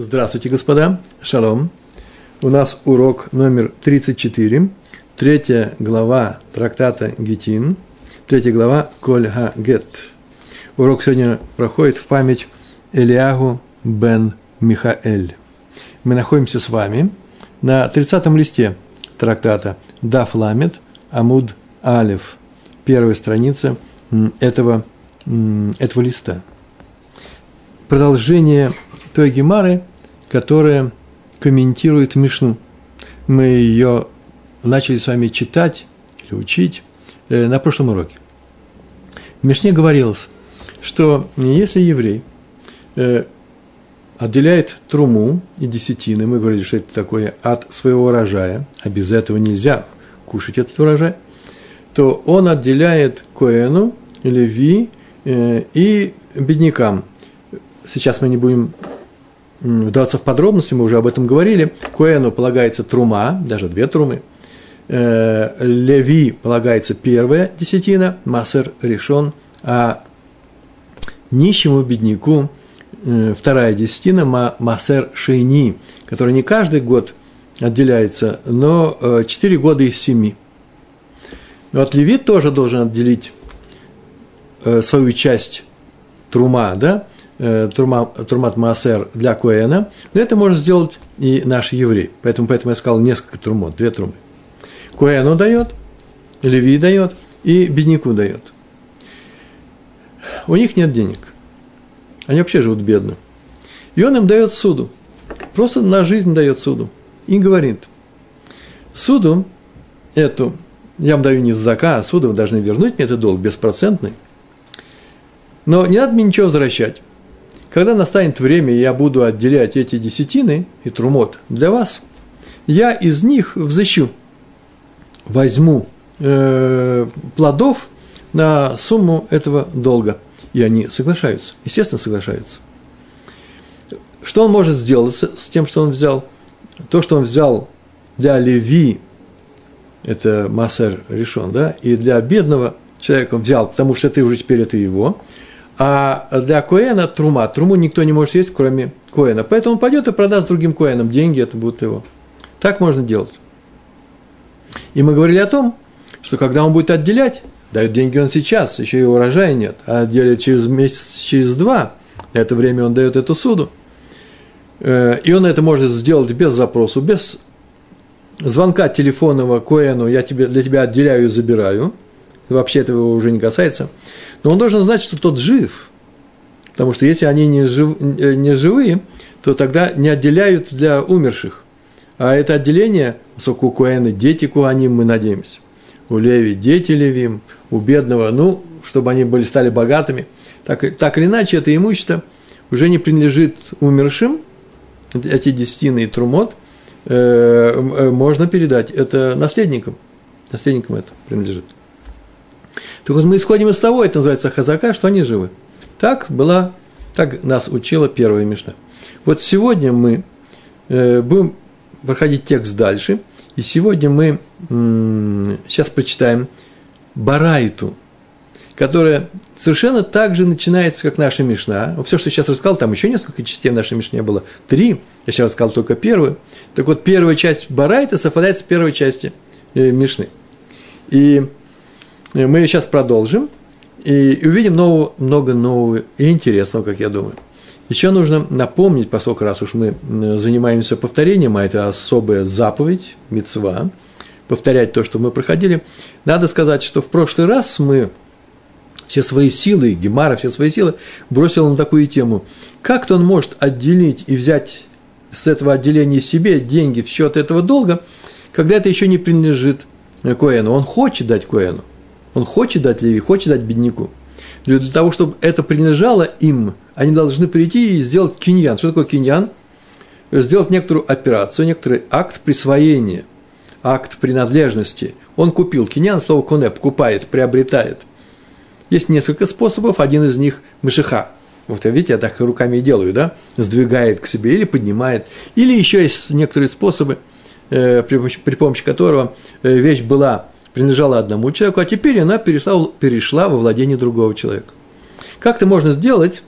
Здравствуйте, господа. Шалом. У нас урок номер 34, третья глава трактата Гетин, третья глава Коль Гет. Урок сегодня проходит в память Элиагу бен Михаэль. Мы находимся с вами на 30-м листе трактата Даф Ламет Амуд Алев, первая страница этого, этого листа. Продолжение той Гемары, которая комментирует Мишну. Мы ее начали с вами читать или учить э, на прошлом уроке. В Мишне говорилось, что если еврей э, отделяет труму и десятины, мы говорили, что это такое от своего урожая, а без этого нельзя кушать этот урожай, то он отделяет коэну, леви э, и беднякам. Сейчас мы не будем вдаваться в подробности, мы уже об этом говорили. Коэну полагается трума, даже две трумы. Э, Леви полагается первая десятина, Масер решен, а нищему бедняку э, вторая десятина, Масер Шейни, который не каждый год отделяется, но э, четыре года из семи. Но от Леви тоже должен отделить свою часть трума, да, э, Турмат Маасер для Коэна, но это может сделать и наш еврей. Поэтому, поэтому я сказал несколько трумот, две трумы. Коэну дает, Леви дает и бедняку дает. У них нет денег. Они вообще живут бедно. И он им дает суду. Просто на жизнь дает суду. И говорит, суду эту, я вам даю не с зака, а суду вы должны вернуть мне этот долг беспроцентный. Но не надо мне ничего возвращать. Когда настанет время, я буду отделять эти десятины и трумот для вас, я из них взыщу, возьму э, плодов на сумму этого долга. И они соглашаются, естественно, соглашаются. Что он может сделать с тем, что он взял? То, что он взял для Леви, это Массер решен, да, и для бедного человека он взял, потому что это уже теперь это его – а для Коэна трума. Труму никто не может есть, кроме Коэна. Поэтому он пойдет и продаст другим Коэнам. Деньги это будут его. Так можно делать. И мы говорили о том, что когда он будет отделять, дает деньги он сейчас, еще и урожая нет, а отделяет через месяц, через два, это время он дает эту суду. Э, и он это может сделать без запроса, без звонка телефонного Коэну, я тебе, для тебя отделяю и забираю. Вообще этого уже не касается. Но он должен знать, что тот жив. Потому что если они не, жив, э, не живые, то тогда не отделяют для умерших. А это отделение, поскольку у Куэна дети Куаним, мы надеемся. У Леви дети Левим, у бедного, ну, чтобы они были, стали богатыми. Так, так или иначе, это имущество уже не принадлежит умершим, эти десятины и трумот, э, э, можно передать это наследникам. Наследникам это принадлежит. Так вот, мы исходим из того, это называется хазака, что они живы. Так была, так нас учила первая мечта. Вот сегодня мы э, будем проходить текст дальше, и сегодня мы сейчас прочитаем Барайту, которая совершенно так же начинается, как наша Мишна. Все, что я сейчас рассказал, там еще несколько частей нашей Мишне было. Три, я сейчас рассказал только первую. Так вот, первая часть Барайта совпадает с первой частью э, Мишны. И мы сейчас продолжим и увидим нового, много нового и интересного, как я думаю. Еще нужно напомнить, поскольку раз уж мы занимаемся повторением, а это особая заповедь, мецва, повторять то, что мы проходили, надо сказать, что в прошлый раз мы все свои силы, Гемара, все свои силы, бросил на такую тему. Как-то он может отделить и взять с этого отделения себе деньги в счет этого долга, когда это еще не принадлежит Коэну. Он хочет дать Коэну. Он хочет дать Леви, хочет дать бедняку. Для того, чтобы это принадлежало им, они должны прийти и сделать киньян. Что такое киньян? Сделать некоторую операцию, некоторый акт присвоения, акт принадлежности. Он купил киньян, слово коне, покупает, приобретает. Есть несколько способов, один из них – мышиха. Вот видите, я так руками и делаю, да? Сдвигает к себе или поднимает. Или еще есть некоторые способы, э, при помощи которого э, вещь была принадлежала одному человеку, а теперь она перешла, перешла во владение другого человека. Как это можно сделать?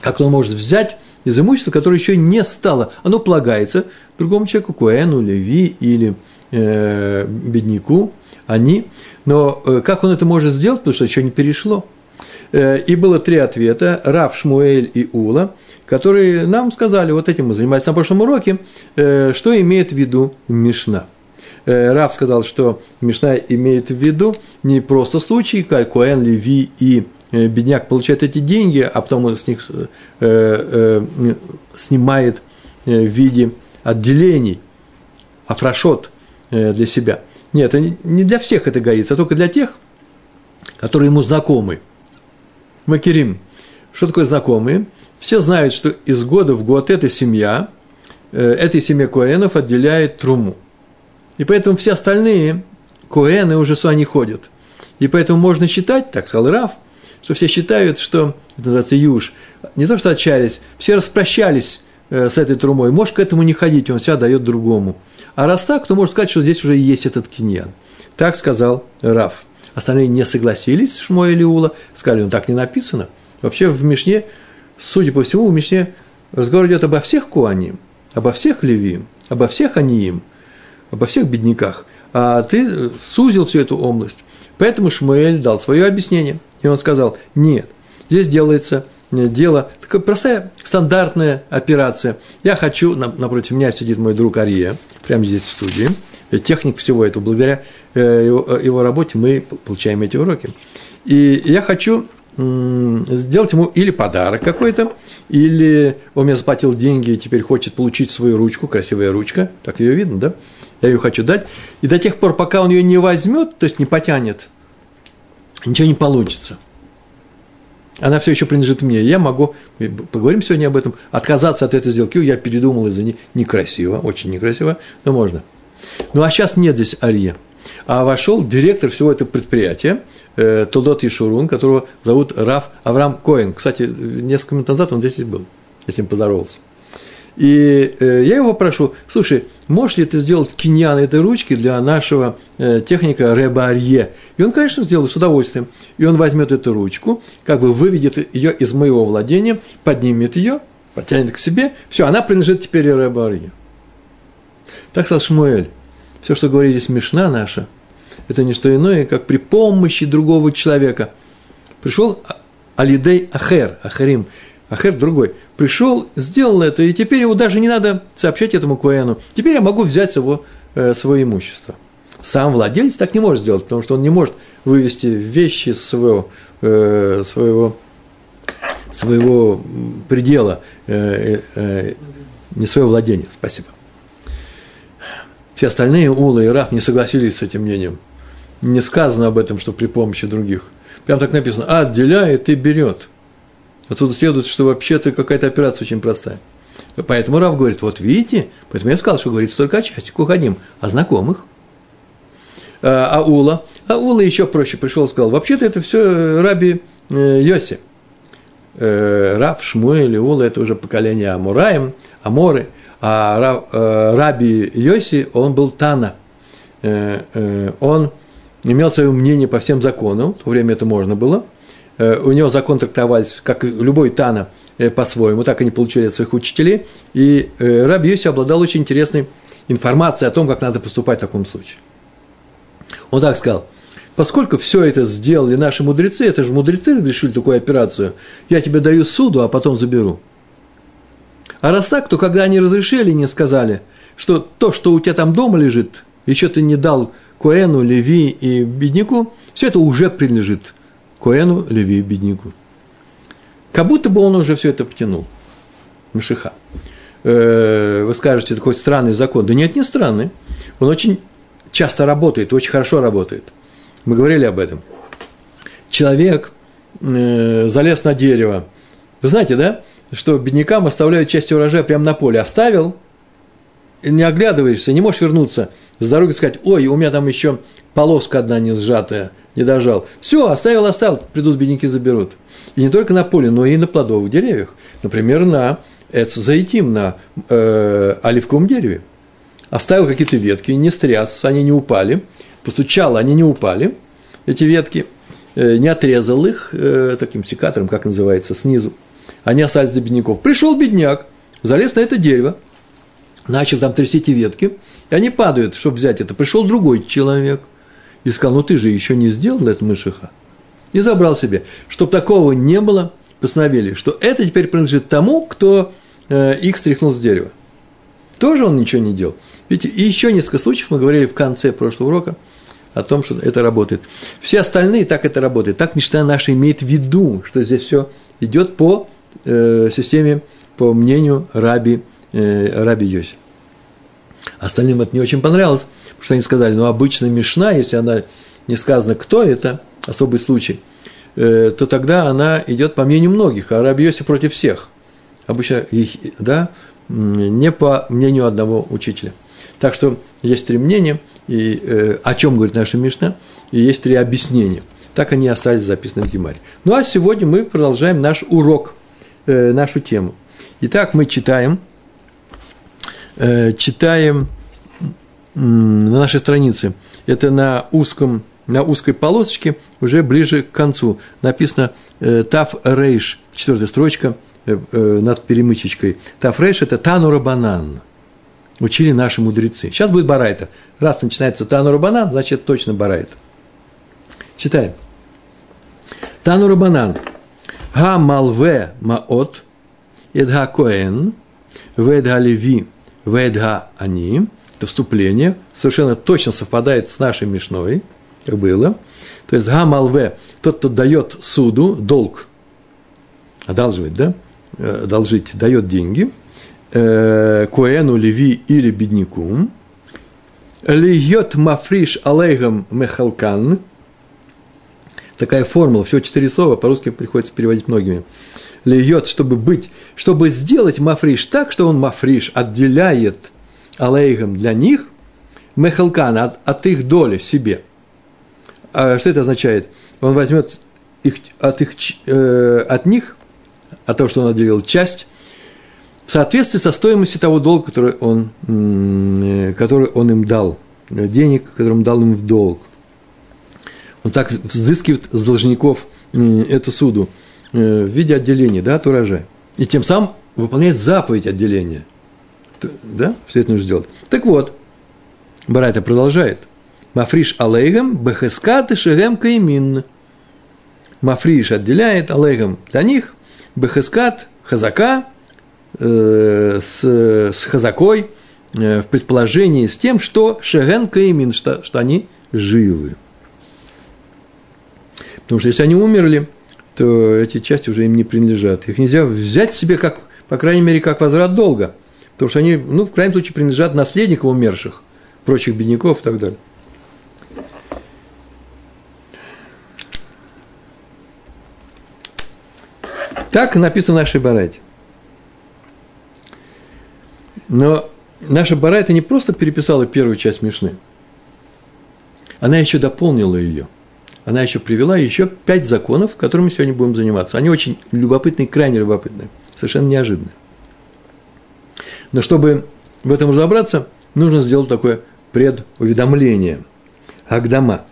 Как он может взять из имущества, которое еще не стало. Оно полагается другому человеку, Куэну, Леви или э, бедняку, они. Но э, как он это может сделать, потому что еще не перешло. Э, и было три ответа, Рав, Шмуэль и Ула, которые нам сказали, вот этим мы занимались на прошлом уроке, э, что имеет в виду Мишна. Э, Рав сказал, что Мишна имеет в виду не просто случай, как Куэн, Леви и Э, бедняк получает эти деньги, а потом с них э, снимает в виде отделений, афрашот для себя. Нет, не для всех это годится, а только для тех, которые ему знакомы. Макерим. Что такое знакомые? Все знают, что из года в год эта семья, этой семье Коэнов отделяет труму. И поэтому все остальные Коэны уже сюда не ходят. И поэтому можно считать, так сказал Раф, что все считают, что, это называется юж, не то что отчаялись, все распрощались э, с этой трумой, можешь к этому не ходить, он себя дает другому. А раз так, то можно сказать, что здесь уже есть этот киньян. Так сказал Раф. Остальные не согласились с Шмо или Ула, сказали, ну так не написано. Вообще в Мишне, судя по всему, в Мишне разговор идет обо всех Куаним, обо всех Левиим, обо всех Аниим, обо всех бедняках. А ты сузил всю эту область. Поэтому Шмуэль дал свое объяснение. И он сказал, нет, здесь делается э, дело, такая простая стандартная операция. Я хочу, напротив меня сидит мой друг Ария, прямо здесь в студии, техник всего этого, благодаря э, его, э, его работе мы получаем эти уроки. И я хочу сделать ему или подарок какой-то, или он мне заплатил деньги и теперь хочет получить свою ручку, красивая ручка, так ее видно, да? Я ее хочу дать. И до тех пор, пока он ее не возьмет, то есть не потянет, ничего не получится. Она все еще принадлежит мне. Я могу, поговорим сегодня об этом, отказаться от этой сделки. Я передумал, извини, некрасиво, очень некрасиво, но можно. Ну, а сейчас нет здесь Ария. А вошел директор всего этого предприятия, э, Толдот Ешурун, которого зовут Раф Авраам Коэн. Кстати, несколько минут назад он здесь был, я с ним поздоровался. И э, я его прошу, слушай, можешь ли ты сделать киньян этой ручки для нашего э, техника Ребарье? И он, конечно, сделает с удовольствием. И он возьмет эту ручку, как бы выведет ее из моего владения, поднимет ее, потянет к себе. Все, она принадлежит теперь Ребарье. Так сказал Шмуэль. Все, что говорит здесь Мишна наша, это не что иное, как при помощи другого человека. Пришел Алидей Ахер, Ахарим, Ахер другой – пришел, сделал это, и теперь его даже не надо сообщать этому Коэну. Теперь я могу взять его, э, свое имущество. Сам владелец так не может сделать, потому что он не может вывести вещи из своего, э, своего, своего предела, э, э, не своего владения. Спасибо. Все остальные, Ула и Раф, не согласились с этим мнением. Не сказано об этом, что при помощи других. Прям так написано, отделяет и берет – Отсюда следует, что вообще-то какая-то операция очень простая. Поэтому Рав говорит, вот видите, поэтому я сказал, что говорится только о части Кухадим, о знакомых. А, а Ула? А Ула еще проще пришел и сказал, вообще-то это все Раби э, Йоси. Э, Рав, Шмуэль и Ула – это уже поколение Амураем, Аморы, а э, Раби Йоси, он был Тана. Он имел свое мнение по всем законам, в то время это можно было – Э, у него закон трактовались, как любой Тана, э, по-своему, так они получили от своих учителей, и э, Раби Йоси обладал очень интересной информацией о том, как надо поступать в таком случае. Он так сказал, поскольку все это сделали наши мудрецы, это же мудрецы разрешили такую операцию, я тебе даю суду, а потом заберу. А раз так, то когда они разрешили, не сказали, что то, что у тебя там дома лежит, еще ты не дал Коэну, Леви и бедняку, все это уже принадлежит Коэну, Леви, бедняку. Как будто бы он уже все это потянул. Машиха. Э, вы скажете, такой странный закон. Да нет, не странный. Он очень часто работает, очень хорошо работает. Мы говорили об этом. Человек э, залез на дерево. Вы знаете, да, что беднякам оставляют часть урожая прямо на поле. Оставил, не оглядываешься, не можешь вернуться с дороги и сказать, ой, у меня там еще полоска одна не сжатая, не дожал. Все, оставил, оставил, придут бедняки, заберут. И не только на поле, но и на плодовых деревьях. Например, на эцзаитим, на э, оливковом дереве. Оставил какие-то ветки, не стряс, они не упали. Постучал, они не упали, эти ветки. Э, не отрезал их э, таким секатором, как называется, снизу. Они остались для бедняков. Пришел бедняк, залез на это дерево, начал там трясти эти ветки, и они падают, чтобы взять это. Пришел другой человек и сказал, ну ты же еще не сделал это мышиха. И забрал себе. Чтобы такого не было, постановили, что это теперь принадлежит тому, кто э, их стряхнул с дерева. Тоже он ничего не делал. И еще несколько случаев мы говорили в конце прошлого урока о том, что это работает. Все остальные так это работает. Так мечта наша имеет в виду, что здесь все идет по э, системе, по мнению раби, э, раби Йоси. Остальным это не очень понравилось, потому что они сказали, ну, обычно Мишна, если она не сказано, кто это, особый случай, э, то тогда она идет по мнению многих, а Раби Йоси против всех. Обычно, да, не по мнению одного учителя. Так что есть три мнения, и, э, о чем говорит наша Мишна, и есть три объяснения. Так они остались записаны в Гемаре. Ну а сегодня мы продолжаем наш урок, э, нашу тему. Итак, мы читаем, э, читаем на нашей странице. Это на узком, на узкой полосочке, уже ближе к концу. Написано э, Тав Рейш, четвертая строчка, э, э, над перемычечкой. Тав Рейш – это Танура Банан. Учили наши мудрецы. Сейчас будет Барайта. Раз начинается Танура Банан, значит точно Барайта. Читаем. Танура Банан. Га малве маот, эдга коэн, ведга леви, ведга они – это вступление, совершенно точно совпадает с нашей Мишной, как было. То есть гамалве, тот, кто дает суду, долг, одалживает, да, э, одолжить, дает деньги, э, коэну, леви или бедняку, льет мафриш алейгам мехалкан, такая формула, всего четыре слова, по-русски приходится переводить многими. Льет, чтобы быть, чтобы сделать мафриш так, что он мафриш отделяет алейгам для них, мехалкан от, от их доли себе. А что это означает? Он возьмет их, от, их, э, от них, от того, что он отделил часть, в соответствии со стоимостью того долга, который он, э, который он им дал, денег, который он дал им в долг. Он так взыскивает с должников эту суду э, в виде отделения да, от урожая. И тем самым выполняет заповедь отделения – да, все это нужно сделать. Так вот, Барайта продолжает. Мафриш алейгам бехескат и шегем каимин. Мафриш отделяет алейгам для них бехескат, хазака, э, с, с хазакой, э, в предположении с тем, что шеген каимин, что, что они живы. Потому что если они умерли, то эти части уже им не принадлежат. Их нельзя взять себе, как, по крайней мере, как возврат долга – Потому что они, ну, в крайнем случае, принадлежат наследникам умерших, прочих бедняков и так далее. Так написано в нашей Барайте. Но наша Барайта не просто переписала первую часть Мишны, она еще дополнила ее. Она еще привела еще пять законов, которыми сегодня будем заниматься. Они очень любопытные, крайне любопытные, совершенно неожиданные. Но чтобы в этом разобраться, нужно сделать такое предуведомление. Агдама.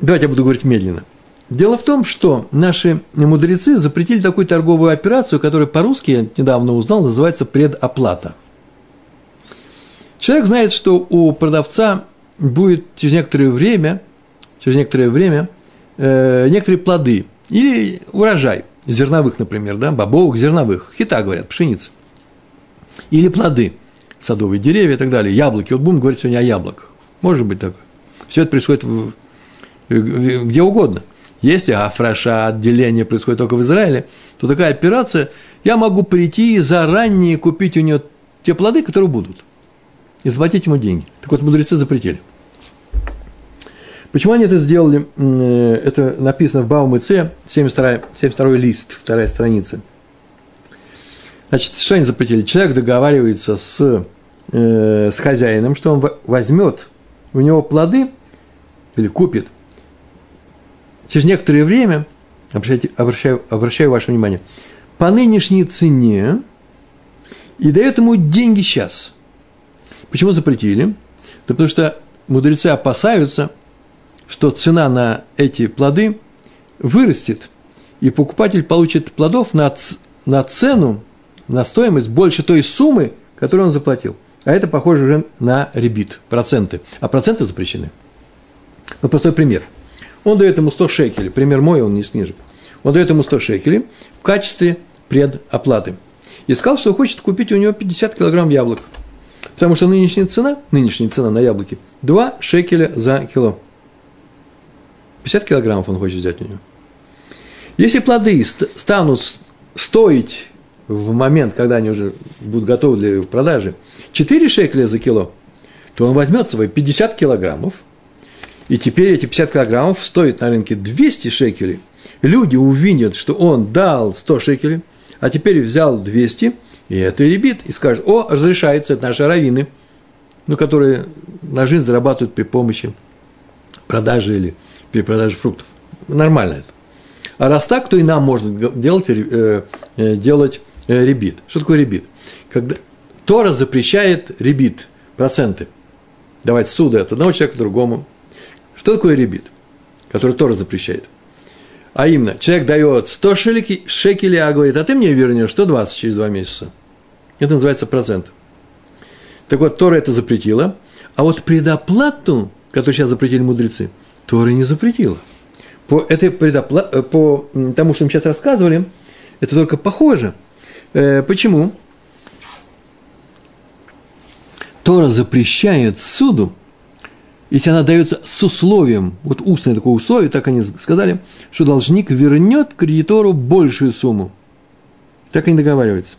Давайте я буду говорить медленно. Дело в том, что наши мудрецы запретили такую торговую операцию, которая по-русски, я недавно узнал, называется предоплата. Человек знает, что у продавца будет через некоторое время, через некоторое время э, некоторые плоды или урожай зерновых, например, да, бобовых, зерновых, хита, говорят, пшеница. Или плоды, садовые деревья и так далее, яблоки. Вот будем говорить сегодня о яблоках. Может быть такое. Все это происходит в, где угодно. Если афраша, отделение происходит только в Израиле, то такая операция, я могу прийти и заранее купить у него те плоды, которые будут, и заплатить ему деньги. Так вот, мудрецы запретили. Почему они это сделали? Э, это написано в Баумыце, 72, 72 лист, вторая страница. Значит, что они запретили? Человек договаривается с, э, с хозяином, что он возьмет у него плоды или купит через некоторое время, обращайте, обращаю, обращаю ваше внимание, по нынешней цене и дает ему деньги сейчас. Почему запретили? Да потому что мудрецы опасаются – что цена на эти плоды вырастет, и покупатель получит плодов на, на цену, на стоимость больше той суммы, которую он заплатил. А это похоже уже на ребит, проценты. А проценты запрещены. Ну, простой пример. Он дает ему 100 шекелей, пример мой, он не снижит. Он дает ему 100 шекелей в качестве предоплаты. И сказал, что хочет купить у него 50 килограмм яблок. Потому что нынешняя цена, нынешняя цена на яблоки 2 шекеля за кило. 50 килограммов он хочет взять у него. Если плоды станут стоить в момент, когда они уже будут готовы для продажи, 4 шекеля за кило, то он возьмет свои 50 килограммов, и теперь эти 50 килограммов стоят на рынке 200 шекелей. Люди увидят, что он дал 100 шекелей, а теперь взял 200, и это ребит, и скажет, о, разрешается, это наши раввины, ну, которые на жизнь зарабатывают при помощи продажи или перепродажи фруктов. Нормально это. А раз так, то и нам можно делать, э, э, делать э, ребит. Что такое ребит? Когда Тора запрещает ребит, проценты. Давать суды от одного человека к другому. Что такое ребит, который Тора запрещает? А именно, человек дает 100 шекелей, шекелей, а говорит, а ты мне вернешь 120 через два месяца. Это называется процент. Так вот, Тора это запретила, а вот предоплату, которую сейчас запретили мудрецы, Тора не запретила по, этой предопла... Э, по тому, что мы сейчас рассказывали, это только похоже. Э, почему? Тора запрещает суду, если она дается с условием, вот устное такое условие, так они сказали, что должник вернет кредитору большую сумму. Так они договариваются.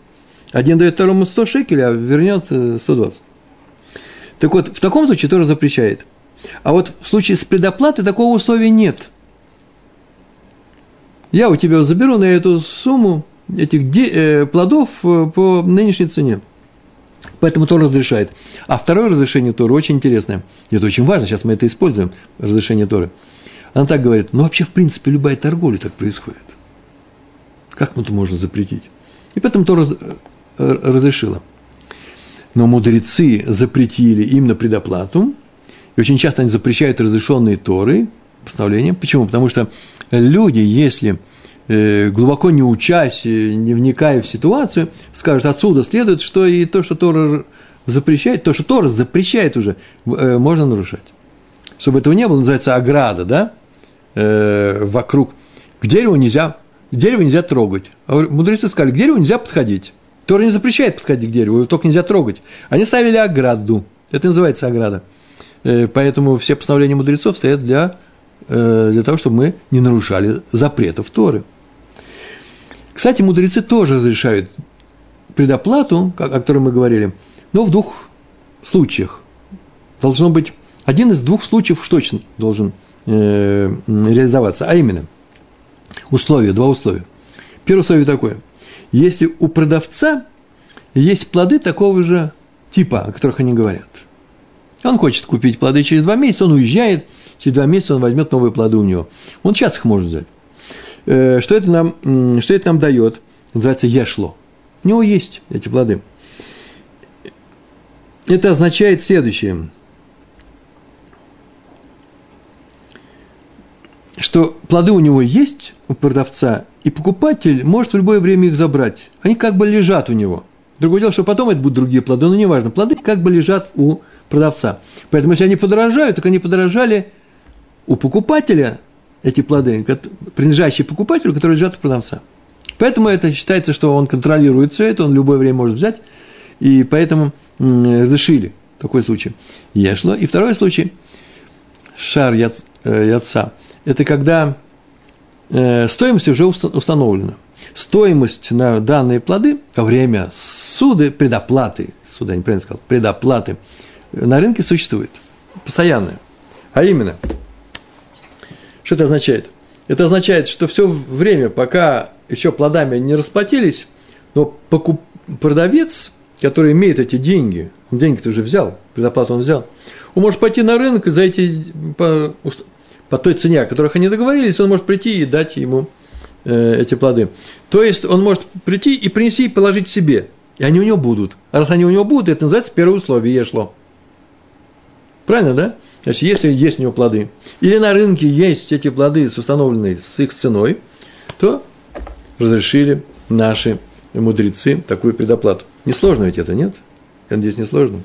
Один дает второму 100 шекелей, а вернет 120. Э, так вот, в таком случае Тора запрещает. А вот в случае с предоплатой такого условия нет – я у тебя заберу на эту сумму этих э, плодов э, по нынешней цене. Поэтому Тор разрешает. А второе разрешение Торы очень интересное. И это очень важно, сейчас мы это используем, разрешение Торы. Она так говорит, ну вообще, в принципе, любая торговля так происходит. Как мы это можно запретить? И поэтому Тора э, разрешила. Но мудрецы запретили им на предоплату, очень часто они запрещают разрешенные Торы, постановлением. Почему? Потому что люди, если э, глубоко не учась, не вникая в ситуацию, скажут, отсюда следует, что и то, что Тора запрещает, то, что Тора запрещает уже, э, можно нарушать. Чтобы этого не было, называется ограда, да, э, вокруг. К дереву нельзя, дерево нельзя трогать. А мудрецы сказали, к дереву нельзя подходить. Тора не запрещает подходить к дереву, его только нельзя трогать. Они ставили ограду. Это называется ограда. Поэтому все постановления мудрецов стоят для Э, для того, чтобы мы не нарушали запретов Торы. Кстати, мудрецы тоже разрешают предоплату, о которой мы говорили, но в двух случаях. Должно быть один из двух случаев точно должен э, реализоваться, а именно условия, два условия. Первое условие такое. Если у продавца есть плоды такого же типа, о которых они говорят. Он хочет купить плоды через два месяца, он уезжает – через два месяца он возьмет новые плоды у него. Он сейчас их может взять. Э, что это нам, что это нам дает? Называется ешло. У него есть эти плоды. Это означает следующее, что плоды у него есть у продавца, и покупатель может в любое время их забрать. Они как бы лежат у него. Другое дело, что потом это будут другие плоды, но неважно. Плоды как бы лежат у продавца. Поэтому, если они подорожают, так они подорожали у покупателя эти плоды, принадлежащие покупателю, которые лежат у продавца. Поэтому это считается, что он контролирует все это, он любое время может взять, и поэтому разрешили такой случай. Ешло. И второй случай, шар яц, э, яца, это когда э, стоимость уже установлена. Стоимость на данные плоды во время суды, предоплаты, суда, неправильно сказал, предоплаты, на рынке существует, постоянная. А именно – что это означает? Это означает, что все время, пока еще плодами не расплатились, но покуп... продавец, который имеет эти деньги, он деньги-то уже взял, предоплату он взял, он может пойти на рынок и за эти, по, по той цене, о которых они договорились, он может прийти и дать ему э, эти плоды. То есть он может прийти и принести и положить себе, и они у него будут. А раз они у него будут, это называется первое условие ешло. Правильно, да? Значит, если есть у него плоды, или на рынке есть эти плоды с установленной с их ценой, то разрешили наши мудрецы такую предоплату. Несложно ведь это, нет? Я надеюсь, несложно.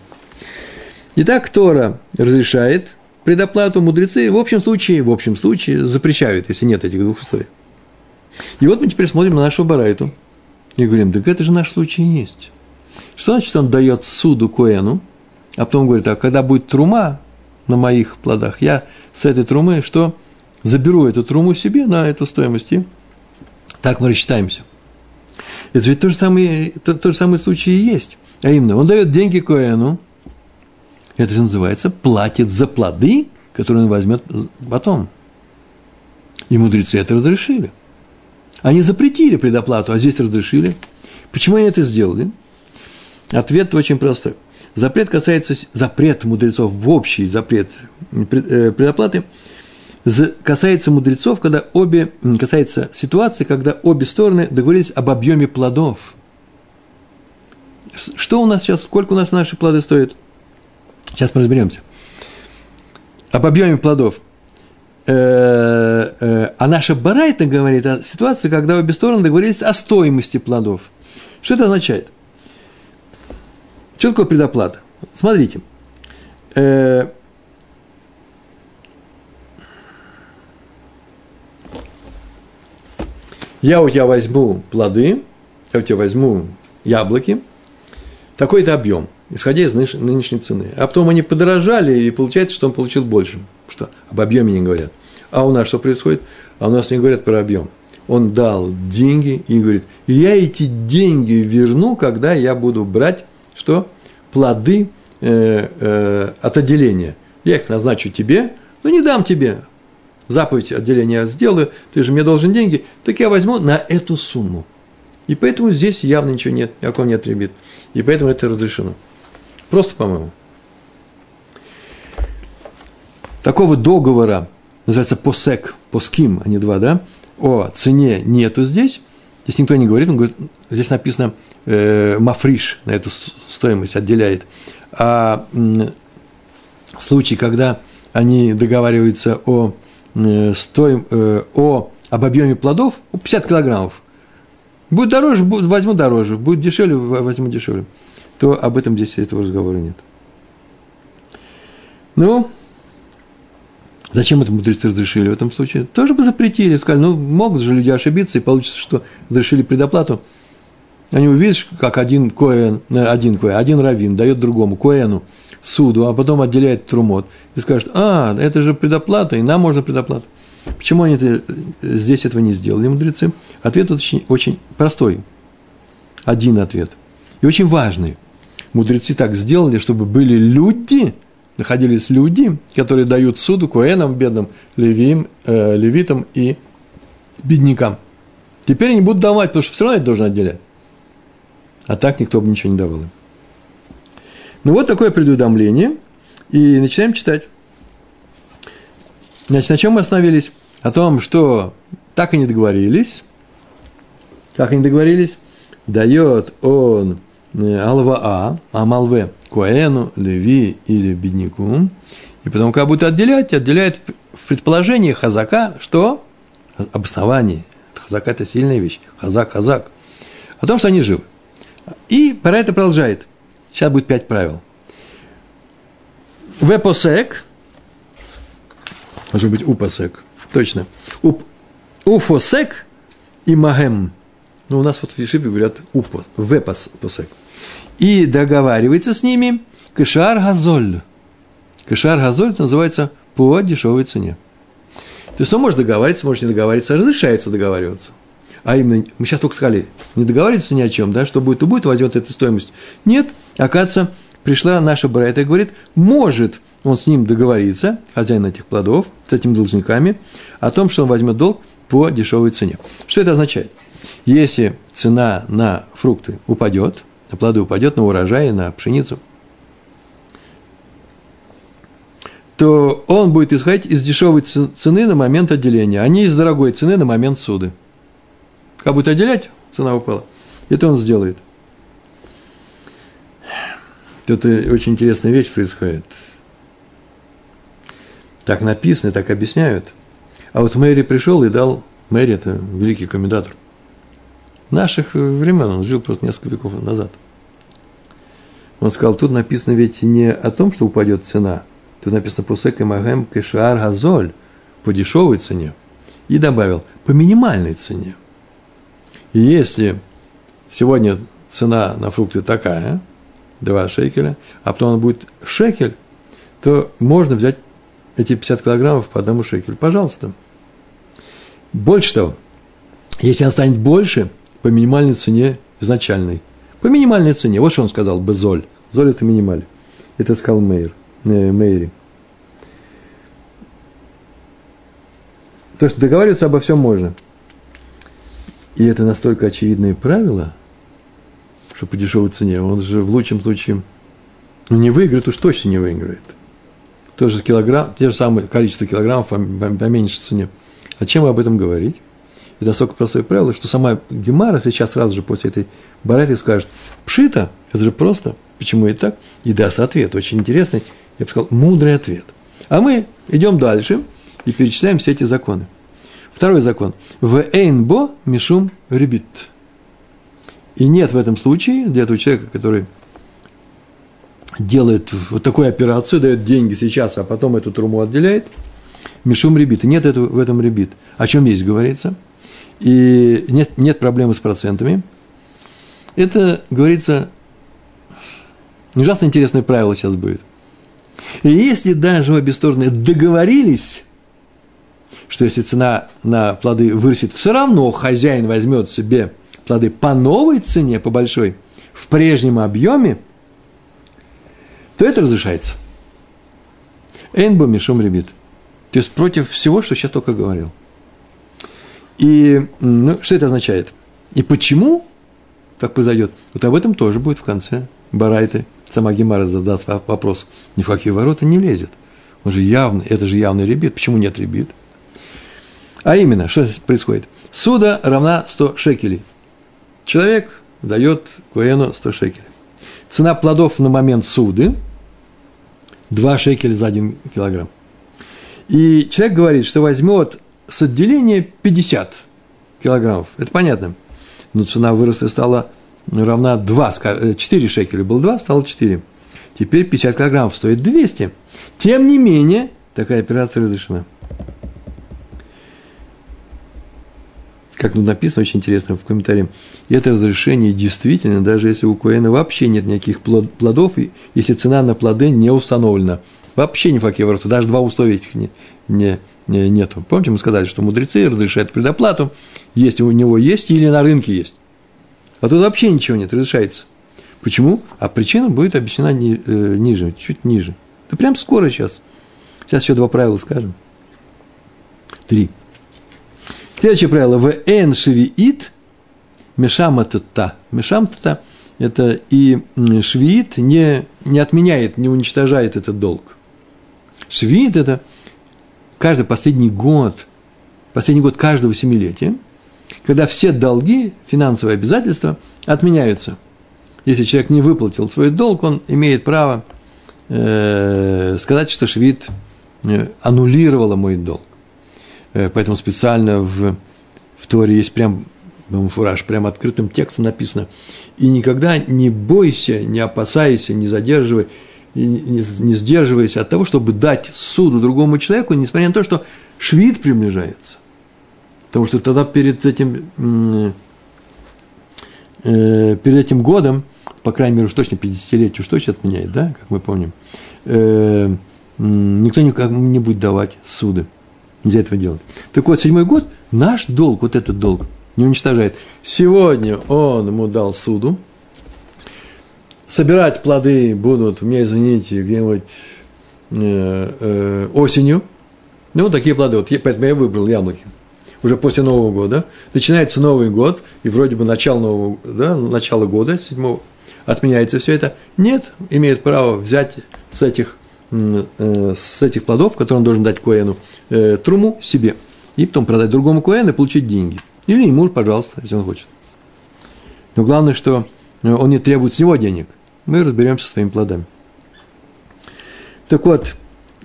Итак, Тора разрешает предоплату, мудрецы в общем случае, в общем случае запрещают, если нет этих двух условий. И вот мы теперь смотрим на нашу барайту и говорим, так это же наш случай есть. Что значит, он дает суду Коэну, а потом говорит, а когда будет трума на моих плодах, я с этой трумы что? Заберу эту труму себе на эту стоимость, и так мы рассчитаемся. Это ведь то же самое, то, то же самый случай и есть. А именно, он дает деньги Коэну, это же называется платит за плоды, которые он возьмет потом. И мудрецы это разрешили. Они запретили предоплату, а здесь разрешили. Почему они это сделали? Ответ очень простой. Запрет касается, запрет мудрецов в общий запрет э, предоплаты касается мудрецов, когда обе, касается ситуации, когда обе стороны договорились об объеме плодов. Что у нас сейчас, сколько у нас наши плоды стоят? Сейчас мы разберемся. Об объеме плодов. Э, э, а наша Барайта говорит о ситуации, когда обе стороны договорились о стоимости плодов. Что это означает? Что такое предоплата? Смотрите. Э, я у тебя возьму плоды, я у тебя возьму яблоки, такой-то объем, исходя из нынешней цены. А потом они подорожали, и получается, что он получил больше. Что об объеме не говорят. А у нас что происходит? А у нас не говорят про объем. Он дал деньги и говорит, я эти деньги верну, когда я буду брать что? Плоды э, э, от отделения. Я их назначу тебе, но не дам тебе. Заповедь отделения сделаю, ты же мне должен деньги, так я возьму на эту сумму. И поэтому здесь явно ничего нет, никакого нет лимит. И поэтому это разрешено. Просто, по-моему. Такого договора, называется посек, поским, а не два, да, о цене нету здесь. Здесь никто не говорит, он говорит, здесь написано э, мафриш на эту стоимость отделяет. А э, случай, когда они договариваются о, э, стоим, э, о об объеме плодов, 50 килограммов, будет дороже, будет, возьму дороже, будет дешевле, возьму дешевле, то об этом здесь этого разговора нет. Ну, Зачем это мудрецы разрешили в этом случае? Тоже бы запретили, сказали, ну, могут же люди ошибиться, и получится, что разрешили предоплату. Они увидят, как один коэн, э, один коэн, один раввин дает другому коэну суду, а потом отделяет трумот, и скажет, а, это же предоплата, и нам можно предоплату. Почему они это, э, здесь этого не сделали, мудрецы? Ответ очень, очень простой. Один ответ. И очень важный. Мудрецы так сделали, чтобы были люди – находились люди, которые дают суду куэнам, бедным, левиим, э, левитам и беднякам. Теперь они будут давать, потому что все равно это должен отделять. А так никто бы ничего не давал им. Ну вот такое предуведомление. И начинаем читать. Значит, на чем мы остановились? О том, что так и не договорились. Как они договорились? Дает он Алва А, Амалве, Куэну, Леви или бедняку. И потом, как будто отделять, отделяет в предположении Хазака, что? Обоснование. Хазака – это сильная вещь. Хазак, Хазак. О том, что они живы. И про это продолжает. Сейчас будет пять правил. Вепосек, может быть, упосек, точно. Уп, уфосек и магем. Ну, у нас вот в Ешиве говорят упос, вепос посек и договаривается с ними кешар газоль. Кешар газоль это называется по дешевой цене. То есть он может договариваться, может не договариваться, разрешается договариваться. А именно, мы сейчас только сказали, не договариваться ни о чем, да, что будет, то будет, возьмет эту стоимость. Нет, оказывается, пришла наша Брайта и говорит, может он с ним договориться, хозяин этих плодов, с этими должниками, о том, что он возьмет долг по дешевой цене. Что это означает? Если цена на фрукты упадет, на плоды упадет, на урожай, на пшеницу, то он будет исходить из дешевой цены на момент отделения, а не из дорогой цены на момент суды. Как будет отделять, цена упала. Это он сделает. Это очень интересная вещь происходит. Так написано, так объясняют. А вот Мэри пришел и дал, Мэри – это великий комментатор, наших времен, он жил просто несколько веков назад. Он сказал, тут написано ведь не о том, что упадет цена, тут написано «Пусек и магем кешар газоль» по дешевой цене. И добавил, по минимальной цене. И если сегодня цена на фрукты такая, 2 шекеля, а потом он будет шекель, то можно взять эти 50 килограммов по одному шекелю. Пожалуйста. Больше того, если он станет больше, по минимальной цене изначальной. По минимальной цене. Вот что он сказал, безоль. Золь – это минималь. Это сказал Мейер, э, Мейри. То, что договариваться обо всем можно. И это настолько очевидные правила, что по дешевой цене, он же в лучшем случае ну, не выиграет, уж точно не выиграет. Тоже килограмм, те же самые количество килограммов по, по, по меньшей цене. А чем об этом говорить? Это настолько простое правило, что сама Гемара сейчас сразу же после этой барайты скажет, пшита, это же просто, почему и так, и даст ответ, очень интересный, я бы сказал, мудрый ответ. А мы идем дальше и перечисляем все эти законы. Второй закон. В эйнбо мишум ребит. И нет в этом случае для этого человека, который делает вот такую операцию, дает деньги сейчас, а потом эту труму отделяет, мишум ребит. И нет этого, в этом ребит. О чем здесь говорится – и нет, нет проблемы с процентами. Это, говорится, ужасно интересное правило сейчас будет. И если даже обе стороны договорились, что если цена на плоды вырастет, все равно хозяин возьмет себе плоды по новой цене, по большой, в прежнем объеме, то это разрешается. Энбо мишум ребит. То есть против всего, что сейчас только говорил. И ну, что это означает? И почему так произойдет? Вот об этом тоже будет в конце Барайты. Сама Гемара задаст вопрос. Ни в какие ворота не лезет. Он же явный, это же явный ребит. Почему нет ребит? А именно, что здесь происходит? Суда равна 100 шекелей. Человек дает Куэну 100 шекелей. Цена плодов на момент суды 2 шекеля за 1 килограмм. И человек говорит, что возьмет с отделения 50 килограммов. Это понятно. Но цена выросла и стала равна 2, 4 шекеля. Было 2, стало 4. Теперь 50 килограммов стоит 200. Тем не менее, такая операция разрешена. Как тут написано, очень интересно в комментарии, это разрешение действительно, даже если у Коэна вообще нет никаких плодов, если цена на плоды не установлена. Вообще ни в какие ворота, даже два условия этих не, не, не, нету. Помните, мы сказали, что мудрецы разрешают предоплату, если у него есть или на рынке есть. А тут вообще ничего нет, разрешается. Почему? А причина будет объяснена ни, э, ниже, чуть ниже. Да прям скоро сейчас. Сейчас еще два правила скажем. Три. Следующее правило. В эн швиит мешаматата. Мешаматата – это и швиит не, не отменяет, не уничтожает этот долг. Швиит – это – каждый последний год, последний год каждого семилетия, когда все долги, финансовые обязательства отменяются. Если человек не выплатил свой долг, он имеет право э, сказать, что Швид э, аннулировала мой долг. Э, поэтому специально в, в Торе есть прям фураж, прям открытым текстом написано. И никогда не бойся, не опасайся, не задерживай – не, не сдерживаясь от того, чтобы дать суду другому человеку, несмотря на то, что швид приближается. Потому что тогда перед этим, э, перед этим годом, по крайней мере, уж точно 50-летие уж точно отменяет, да, как мы помним, э, никто никак не будет давать суды. Нельзя этого делать. Так вот, седьмой год, наш долг, вот этот долг, не уничтожает. Сегодня он ему дал суду, собирать плоды будут, мне извините, где-нибудь э, э, осенью. Ну, такие плоды. Вот, поэтому я выбрал яблоки. Уже после Нового года. Начинается Новый год, и вроде бы начало Нового да, начало года, 7 отменяется все это. Нет, имеет право взять с этих, э, с этих плодов, которые он должен дать Коэну, э, труму себе. И потом продать другому Коэну и получить деньги. Или ему, пожалуйста, если он хочет. Но главное, что он не требует с него денег мы разберемся своими плодами. Так вот,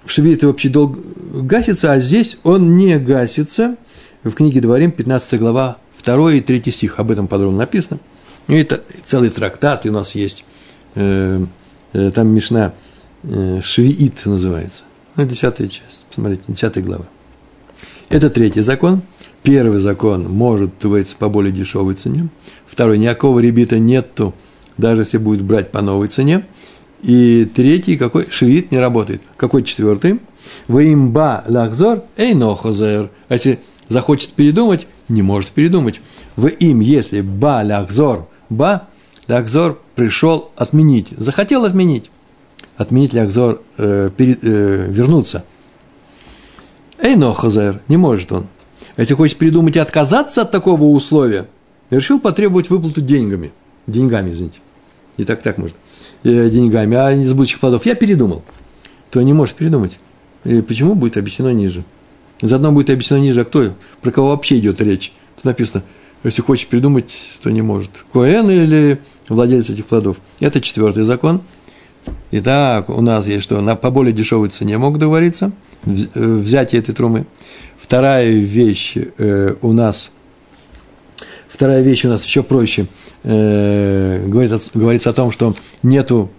в Шевите общий долг гасится, а здесь он не гасится. В книге Дворим, 15 глава, второй и третий стих, об этом подробно написано. Ну, это целый трактат у нас есть, э, э, там Мишна э, Швиит называется. Ну, десятая часть, посмотрите, десятая глава. Это третий закон. Первый закон может, говорится, по более дешевой цене. Второй, никакого ребита нету, даже если будет брать по новой цене. И третий, какой? Швид не работает. Какой четвертый? Ваимба лахзор эйнохозер. А если захочет передумать, не может передумать. В им, если ба лахзор, ба, лахзор пришел отменить. Захотел отменить. Отменить лахзор, э, перед, э, вернуться. Эйнохозер, не может он. А если хочет передумать и отказаться от такого условия, решил потребовать выплату деньгами. Деньгами, извините. И так так может. Э, деньгами, а не с будущих плодов. Я передумал. То не может передумать. И почему будет обещано ниже? Заодно будет обещано ниже, а кто? Про кого вообще идет речь? Тут написано, если хочешь придумать, то не может. Коэн или владелец этих плодов. Это четвертый закон. Итак, у нас есть что? На, по более дешевой цене могут договориться. Э, взятие этой трумы. Вторая вещь э, у нас, вторая вещь у нас еще проще. Э, говорит, говорится о том, что нету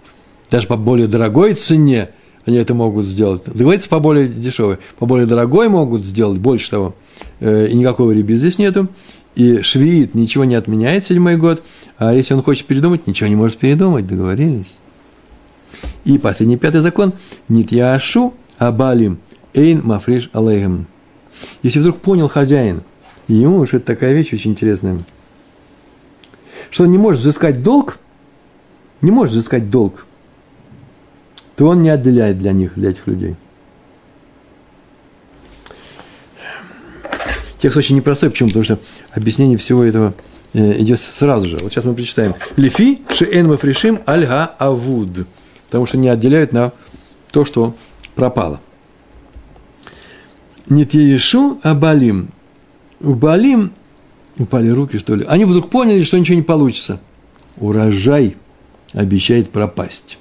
даже по более дорогой цене они это могут сделать. Договориться по более дешевой, по более дорогой могут сделать, больше того. Э, и никакого риби здесь нету. И швеит ничего не отменяет седьмой год. А если он хочет передумать, ничего не может передумать, договорились. И последний пятый закон. Нит яшу абалим эйн мафриш алейхем. Если вдруг понял хозяин, ему уж это такая вещь очень интересная, что он не может взыскать долг, не может взыскать долг, то он не отделяет для них, для этих людей. Текст очень непростой, почему? Потому что объяснение всего этого э, идет сразу же. Вот сейчас мы прочитаем. Лифи шеэн мафришим альга авуд. Потому что не отделяют на то, что пропало. Не теешу, а балим. У балим упали руки, что ли. Они вдруг поняли, что ничего не получится. Урожай обещает пропасть.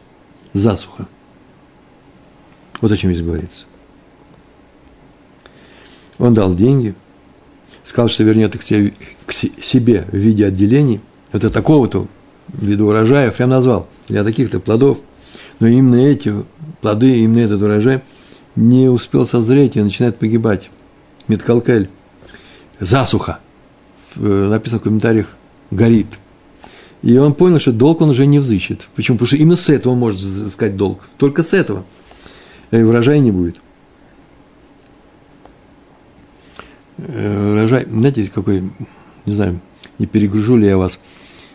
Засуха. Вот о чем здесь говорится. Он дал деньги, сказал, что вернет их к себе в виде отделений. Это такого-то вида урожая, прям назвал, для таких-то плодов. Но именно эти плоды, именно этот урожай – не успел созреть и начинает погибать. Меткалкель. Засуха. Э, написано в комментариях, горит. И он понял, что долг он уже не взыщет. Почему? Потому что именно с этого он может искать долг. Только с этого. И урожая не будет. Э, урожай, знаете, какой, не знаю, не перегружу ли я вас –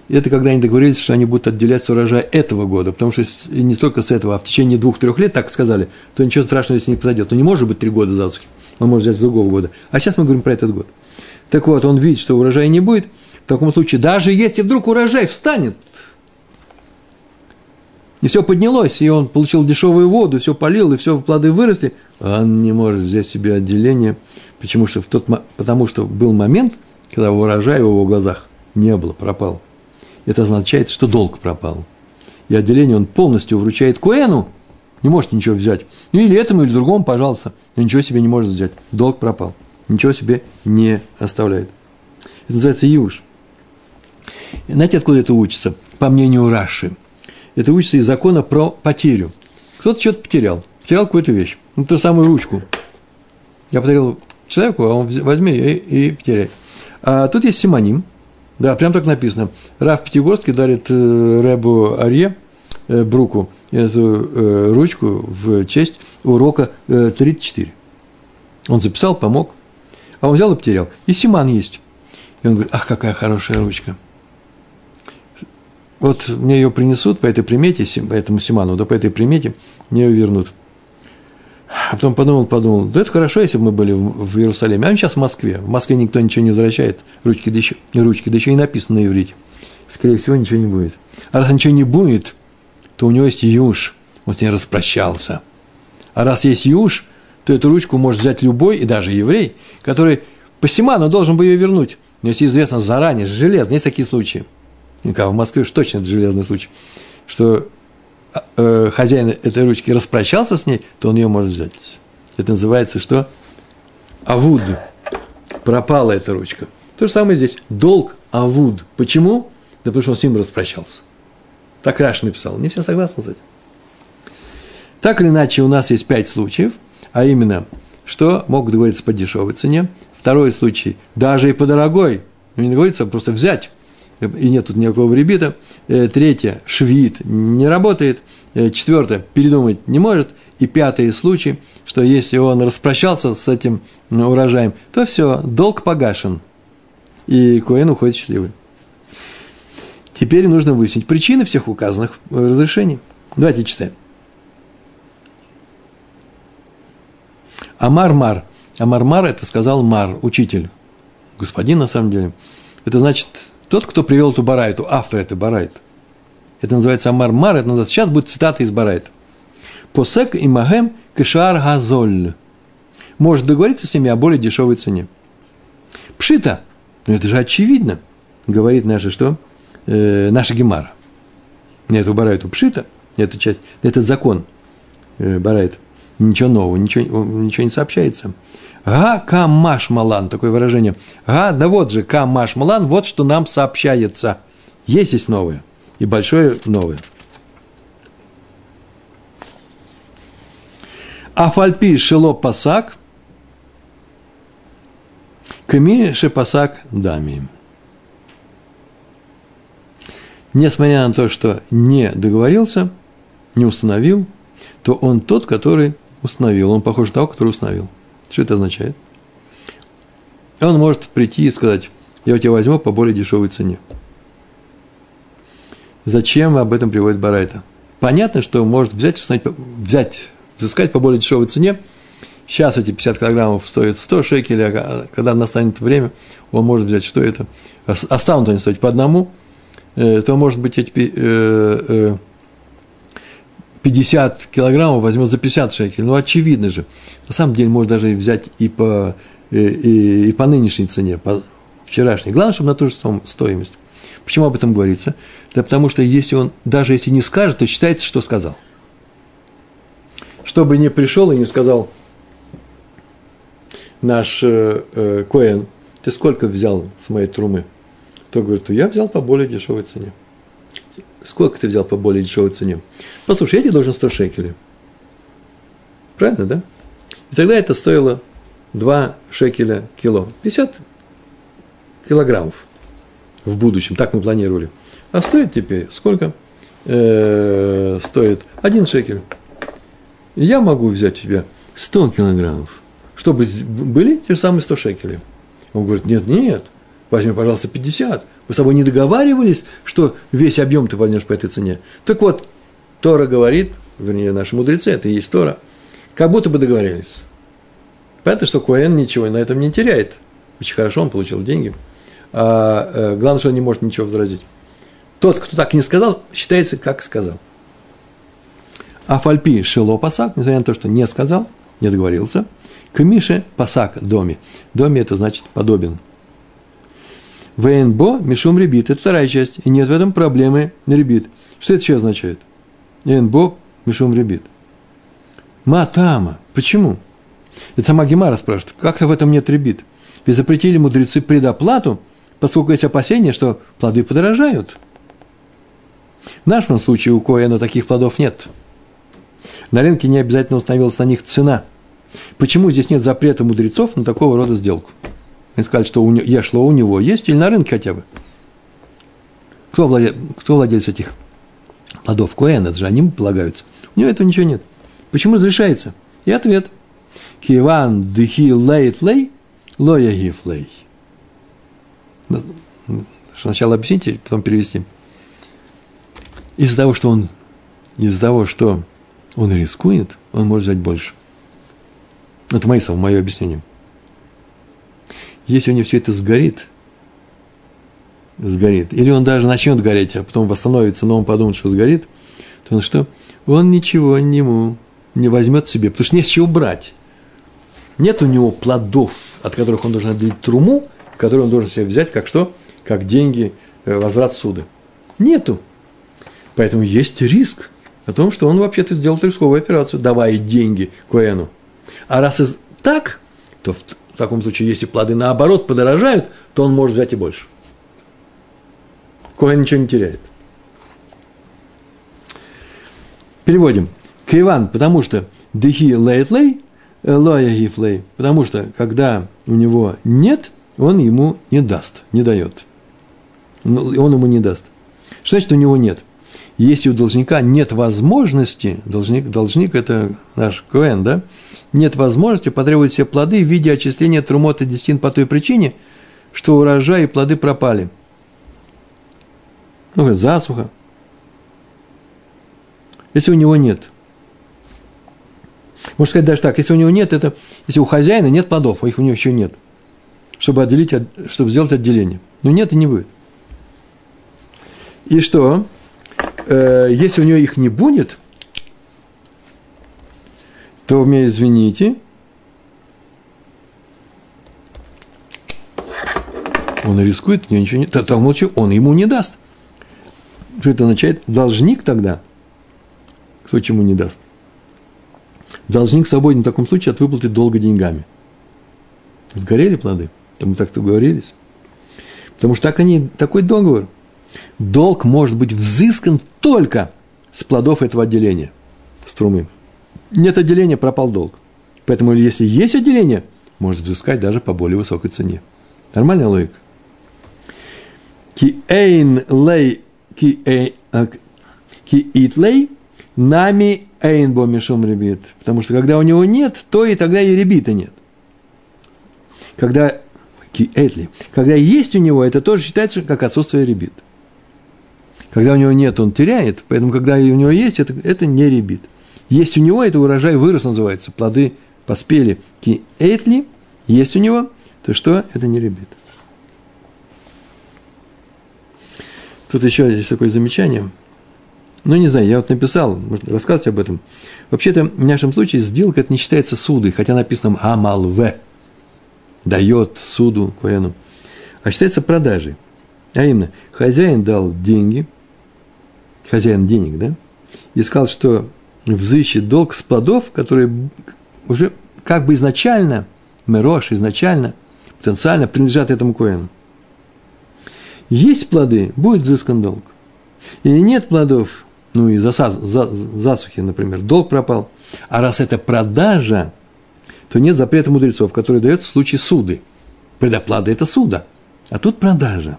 это когда они договорились, что они будут отделять с урожая этого года, потому что не только с этого, а в течение двух-трех лет, так сказали, то ничего страшного здесь не произойдет. Ну, не может быть три года засухи, он может взять с другого года. А сейчас мы говорим про этот год. Так вот, он видит, что урожая не будет, в таком случае, даже если вдруг урожай встанет, и все поднялось, и он получил дешевую воду, все полил, и все плоды выросли, он не может взять себе отделение, почему что в тот, потому что был момент, когда урожая в его глазах не было, пропал это означает, что долг пропал. И отделение он полностью вручает Куэну, не может ничего взять. Ну, или этому, или другому, пожалуйста, но ничего себе не может взять. Долг пропал. Ничего себе не оставляет. Это называется юж. Знаете, откуда это учится? По мнению Раши. Это учится из закона про потерю. Кто-то что-то потерял. Потерял какую-то вещь. Ну, ту самую ручку. Я подарил человеку, а он возьми и, и потеряй. А тут есть симоним – да, прям так написано. Раф Пятигорский дарит э, Рэбу Арье, э, Бруку, эту э, ручку в честь урока э, 34. Он записал, помог, а он взял и потерял. И Симан есть. И он говорит, ах, какая хорошая ручка. Вот мне ее принесут по этой примете, по этому Симану, да по этой примете мне ее вернут. А потом подумал, подумал, да это хорошо, если бы мы были в Иерусалиме, а сейчас в Москве. В Москве никто ничего не возвращает, ручки да еще, ручки, да еще и написано на иврите. Скорее всего, ничего не будет. А раз ничего не будет, то у него есть юж, он с ней распрощался. А раз есть юж, то эту ручку может взять любой, и даже еврей, который по Симану должен бы ее вернуть. Но если известно заранее, железно, есть такие случаи. Ну, в Москве уж точно это железный случай, что э, хозяин этой ручки распрощался с ней, то он ее может взять. Это называется что? Авуд. Пропала эта ручка. То же самое здесь. Долг Авуд. Почему? Да потому что он с ним распрощался. Так Раш написал. Не все согласны с этим. Так или иначе, у нас есть пять случаев, а именно, что могут договориться по дешевой цене. Второй случай, даже и по дорогой. Не договориться, а просто взять. И нет тут никакого ребита. Э, третье, швид не работает. Э, четвертое, передумать не может. И пятый случай, что если он распрощался с этим урожаем, то все, долг погашен. И Коэн уходит счастливый. Теперь нужно выяснить причины всех указанных разрешений. Давайте читаем. Амар Мар. Амар Мар – это сказал Мар, учитель. Господин, на самом деле. Это значит, тот, кто привел эту барайту, автор этой барайты. Это называется Амар Мар, это называется, сейчас будет цитата из барайта. Посек и магем кешар газоль. Может договориться с ними о более дешевой цене. Пшита. Ну, это же очевидно, говорит наша что? Э, наша Гемара. На эту барайту пшита, эту часть, этот закон э, барайта ничего нового, ничего, ничего не сообщается. Га камаш малан, такое выражение. Га, да вот же, камаш малан, вот что нам сообщается. Есть есть новое, и большое новое. Афальпи шело пасак, ками шепасак дами. Несмотря на то, что не договорился, не установил, то он тот, который установил. Он похож на того, который установил. Что это означает? Он может прийти и сказать, я у тебя возьму по более дешевой цене. Зачем об этом приводит Барайта? Понятно, что может взять, взять, взыскать по более дешевой цене. Сейчас эти 50 килограммов стоят 100 шекелей, а когда настанет время, он может взять, что это. Останут они стоить по одному, э, то, может быть, эти э, э, 50 килограммов возьмет за 50 шекелей. Ну, очевидно же. На самом деле, можно даже взять и по, и, и, и по нынешней цене, по вчерашней. Главное, чтобы на ту же стоимость. Почему об этом говорится? Да потому что если он, даже если не скажет, то считается, что сказал. Чтобы не пришел и не сказал наш э, э, Коэн, ты сколько взял с моей трумы? То говорит, я взял по более дешевой цене. Сколько ты взял по более дешевой цене? Послушай, я тебе должен 100 шекелей. Правильно, да? И тогда это стоило 2 шекеля кило. 50 килограммов в будущем, так мы планировали. А стоит теперь сколько? Э, стоит 1 шекель. Я могу взять у тебя 100 килограммов, чтобы были те же самые 100 шекелей. Он говорит, нет, нет, возьми, пожалуйста, 50. Мы с тобой не договаривались, что весь объем ты возьмешь по этой цене. Так вот, Тора говорит, вернее, наши мудрецы, это и есть Тора, как будто бы договорились. Понятно, что Коэн ничего на этом не теряет. Очень хорошо, он получил деньги. А, а, главное, что он не может ничего возразить. Тот, кто так не сказал, считается, как сказал. А фальпи шело пасак, несмотря на то, что не сказал, не договорился, к Мише пасак доме. Доме это значит подобен. ВНБО Мишум Ребит. Это вторая часть. И нет в этом проблемы Ребит. Что это еще означает? НБО Мишум Ребит. Матама. Почему? Это сама Гемара спрашивает. Как-то в этом нет ребит. Ведь запретили мудрецы предоплату, поскольку есть опасения, что плоды подорожают. В нашем случае у Коэна таких плодов нет. На рынке не обязательно установилась на них цена. Почему здесь нет запрета мудрецов на такого рода сделку? Они сказали, что у него, я шло у него есть или на рынке хотя бы. Кто, владе, кто владелец этих плодов? Коэн, это же они полагаются. У него этого ничего нет. Почему разрешается? И ответ. Киван дыхи лейт лей, лоя гиф лей. Сначала объясните, потом перевести. Из-за того, что он, из-за того, что он рискует, он может взять больше. Это мои слова, мое объяснение. Если у него все это сгорит, сгорит, или он даже начнет гореть, а потом восстановится, но он подумает, что сгорит, то он что? Он ничего нему не возьмет себе, потому что не с чего брать. Нет у него плодов, от которых он должен отделить труму, которые он должен себе взять, как что? Как деньги, э, возврат суды. Нету. Поэтому есть риск о том, что он вообще-то сделал рисковую операцию, давая деньги Коэну. А раз из так, то в таком случае, если плоды наоборот подорожают, то он может взять и больше. Коэн ничего не теряет. Переводим. Кайван, потому что дехи лейтлей, лоя гифлей, потому что когда у него нет, он ему не даст, не дает. Ну, он ему не даст. Что значит у него нет? Если у должника нет возможности, должник, должник это наш Коэн, да, нет возможности потребовать все плоды в виде отчисления трумот и десятин по той причине, что урожай и плоды пропали. Ну, засуха. Если у него нет. Можно сказать даже так, если у него нет, это если у хозяина нет плодов, а их у него еще нет, чтобы отделить, чтобы сделать отделение. Но нет и не будет. И что? Э, если у него их не будет, то меня извините, он рискует, него ничего там лучше он ему не даст. Что это означает? Должник тогда, кто чему не даст. Должник свободен в таком случае от выплаты долга деньгами. Сгорели плоды, мы так-то говорились. Потому что так они, такой договор. Долг может быть взыскан только с плодов этого отделения, струмы нет отделения, пропал долг. Поэтому, если есть отделение, может взыскать даже по более высокой цене. Нормальная логика. Ки эйн лей, эй, а, ки ит лей, нами эйн бо мишом ребит. Потому что когда у него нет, то и тогда и ребита нет. Когда ки этли, когда есть у него, это тоже считается как отсутствие ребит. Когда у него нет, он теряет, поэтому когда у него есть, это, это не ребит. Есть у него, это урожай вырос называется, плоды поспели. Ки этли, есть у него, то что? Это не ребит. Тут еще есть такое замечание. Ну, не знаю, я вот написал, можно рассказывать об этом. Вообще-то, в нашем случае сделка это не считается судой, хотя написано амал в, дает суду коэну, а считается продажей. А именно, хозяин дал деньги, хозяин денег, да, и сказал, что взыщет долг с плодов, которые уже как бы изначально, Мерош изначально, потенциально принадлежат этому коину. Есть плоды, будет взыскан долг. Или нет плодов, ну и за, за, засухи, например, долг пропал. А раз это продажа, то нет запрета мудрецов, который дается в случае суды. Предоплата – это суда, а тут продажа.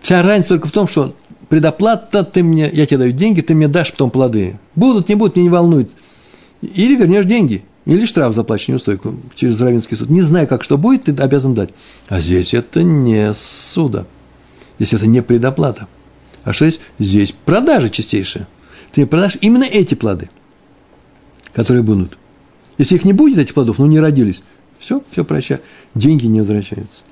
Вся разница только в том, что предоплата, ты мне, я тебе даю деньги, ты мне дашь потом плоды. Будут, не будут, меня не волнует. Или вернешь деньги, или штраф заплачешь неустойку через Равинский суд. Не знаю, как что будет, ты обязан дать. А здесь это не суда. Здесь это не предоплата. А что здесь? Здесь продажа чистейшая. Ты мне продашь именно эти плоды, которые будут. Если их не будет, этих плодов, ну не родились, все, все прощай, деньги не возвращаются.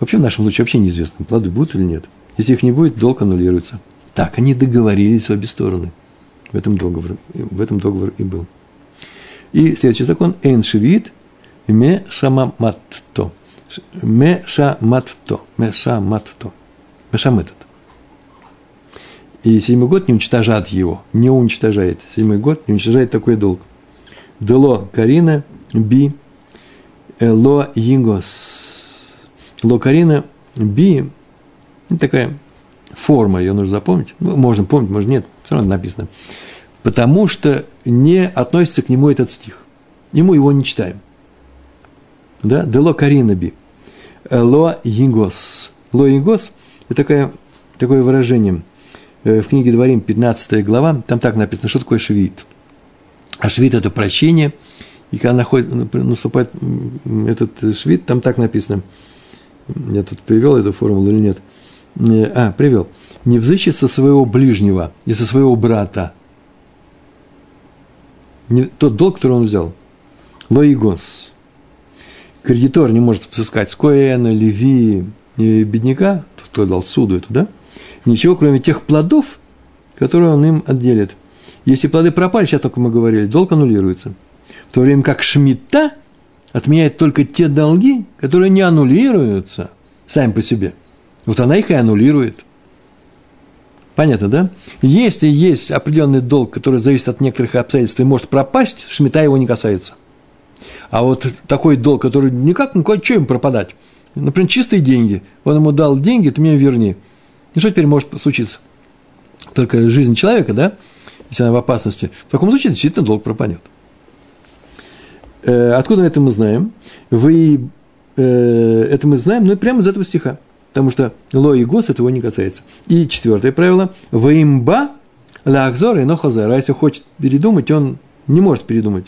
Вообще в нашем случае вообще неизвестно, плоды будут или нет – если их не будет, долг аннулируется. Так, они договорились в обе стороны. В этом договор, в этом договор и был. И следующий закон – «Эйн шевит ме шамаматто». Ме шаматто. Ме шаматто. Ме шаметот. И седьмой год не уничтожает его, не уничтожает. Седьмой год не уничтожает такой долг. Дело Карина би ло Йингос. Ло Карина би ну, такая форма, ее нужно запомнить. Ну, можно помнить, может нет, все равно написано. Потому что не относится к нему этот стих. Ему его не читаем. Да? Дело Каринаби. Ло Ингос. Ло Ингос – это такое, такое выражение. Э, в книге Дворим, 15 глава, там так написано, что такое швид. А швид – это прощение. И когда находит, наступает этот швид, там так написано. Я тут привел эту формулу или нет – а, привел, не взыщет со своего ближнего и со своего брата. Не, тот долг, который он взял. Лоигос. Кредитор не может взыскать с Коэна, Леви, бедняка, тот, кто дал суду это, да? Ничего, кроме тех плодов, которые он им отделит. Если плоды пропали, сейчас только мы говорили, долг аннулируется. В то время как шмита отменяет только те долги, которые не аннулируются сами по себе – вот она их и аннулирует. Понятно, да? Если есть определенный долг, который зависит от некоторых обстоятельств и может пропасть, шмита его не касается. А вот такой долг, который никак, ну, что им пропадать? Например, чистые деньги. Он ему дал деньги, ты мне верни. И что теперь может случиться? Только жизнь человека, да, если она в опасности, в таком случае действительно долг пропадет. Э, откуда это мы знаем? Вы, э, это мы знаем, ну, прямо из этого стиха. Потому что ло и гос этого не касается. И четвертое правило. Ваимба лахзор и нохозер. А если хочет передумать, он не может передумать.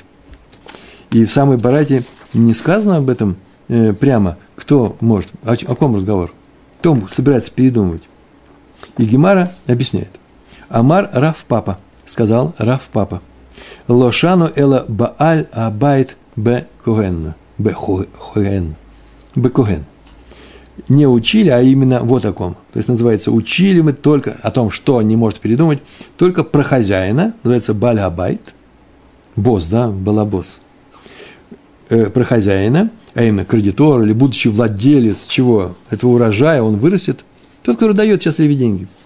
И в самой барате не сказано об этом э, прямо. Кто может? О, о ком разговор? Кто собирается передумывать? И Гемара объясняет. Амар Раф Папа, сказал Раф Папа. Лошану эла бааль абайт бе коген. Бе хоген. Бе коген. Не учили, а именно вот о ком. То есть называется учили мы только о том, что не может передумать, только про хозяина, называется баль абайт. Босс, да, балабос. Э, про хозяина, а именно кредитор или будущий владелец чего, этого урожая, он вырастет. Тот, который дает счастливые деньги –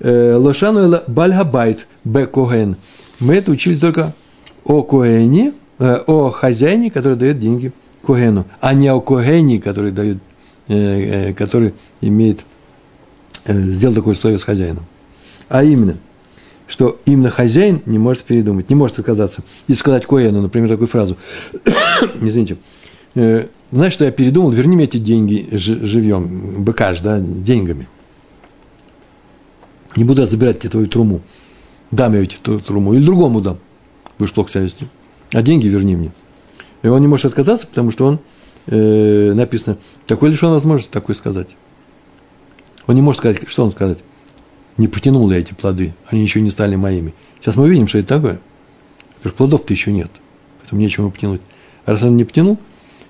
Э, Лошану Бальгабайт Б. Коген. Мы это учили только о Коэне, э, о хозяине, который дает деньги Когену, а не о Когене, который дает, который имеет, сделал такое условие с хозяином. А именно, что именно хозяин не может передумать, не может отказаться. И сказать Коэну, например, такую фразу. Извините. Знаешь, что я передумал, верни мне эти деньги живьем, быкаш, да, деньгами – не буду я забирать тебе твою труму. Дам я тебе труму. Или другому дам. Будешь плохо себя вести. А деньги верни мне. И он не может отказаться, потому что он, э, написано, такой лишен возможности такой сказать. Он не может сказать, что он сказать? Не потянул я эти плоды, они еще не стали моими. Сейчас мы увидим, что это такое. Плодов-то еще нет, поэтому нечего потянуть. А раз он не потянул,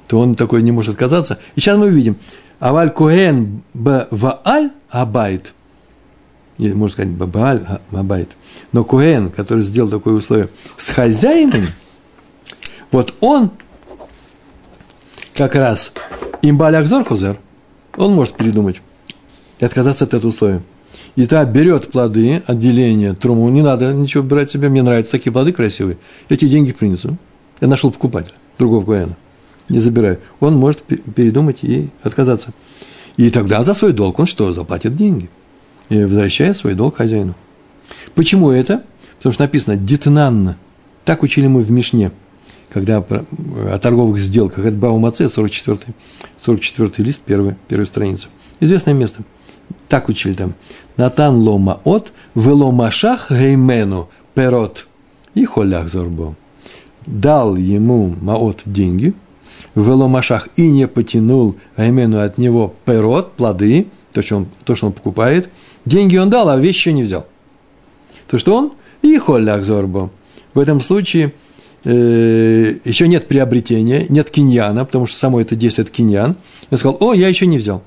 то он такой не может отказаться. И сейчас мы увидим. Аваль коэн б вааль абайт – или можно сказать Бабааль, Бабайт. Но Куэн, который сделал такое условие с хозяином, вот он как раз имбаль Акзор Хузер, он может передумать и отказаться от этого условия. И та берет плоды, отделение, труму, не надо ничего брать себе, мне нравятся такие плоды красивые, эти деньги принесу. Я нашел покупателя, другого Куэна, не забираю. Он может передумать и отказаться. И тогда за свой долг он что, заплатит деньги и возвращает свой долг хозяину. Почему это? Потому что написано «детнанно». Так учили мы в Мишне, когда о торговых сделках. Это Баумаце, 44, 44 лист, первая, первая страница. Известное место. Так учили там. Натан лома от, вело машах геймену перот и холях зорбо. Дал ему маот деньги, вело машах и не потянул геймену от него перот, плоды, то, что он, то, что он покупает – Деньги он дал, а вещи не взял. То, что он и холлях зорбо. В этом случае э, еще нет приобретения, нет киньяна, потому что само это действие – это киньян. Он сказал, о, я еще не взял.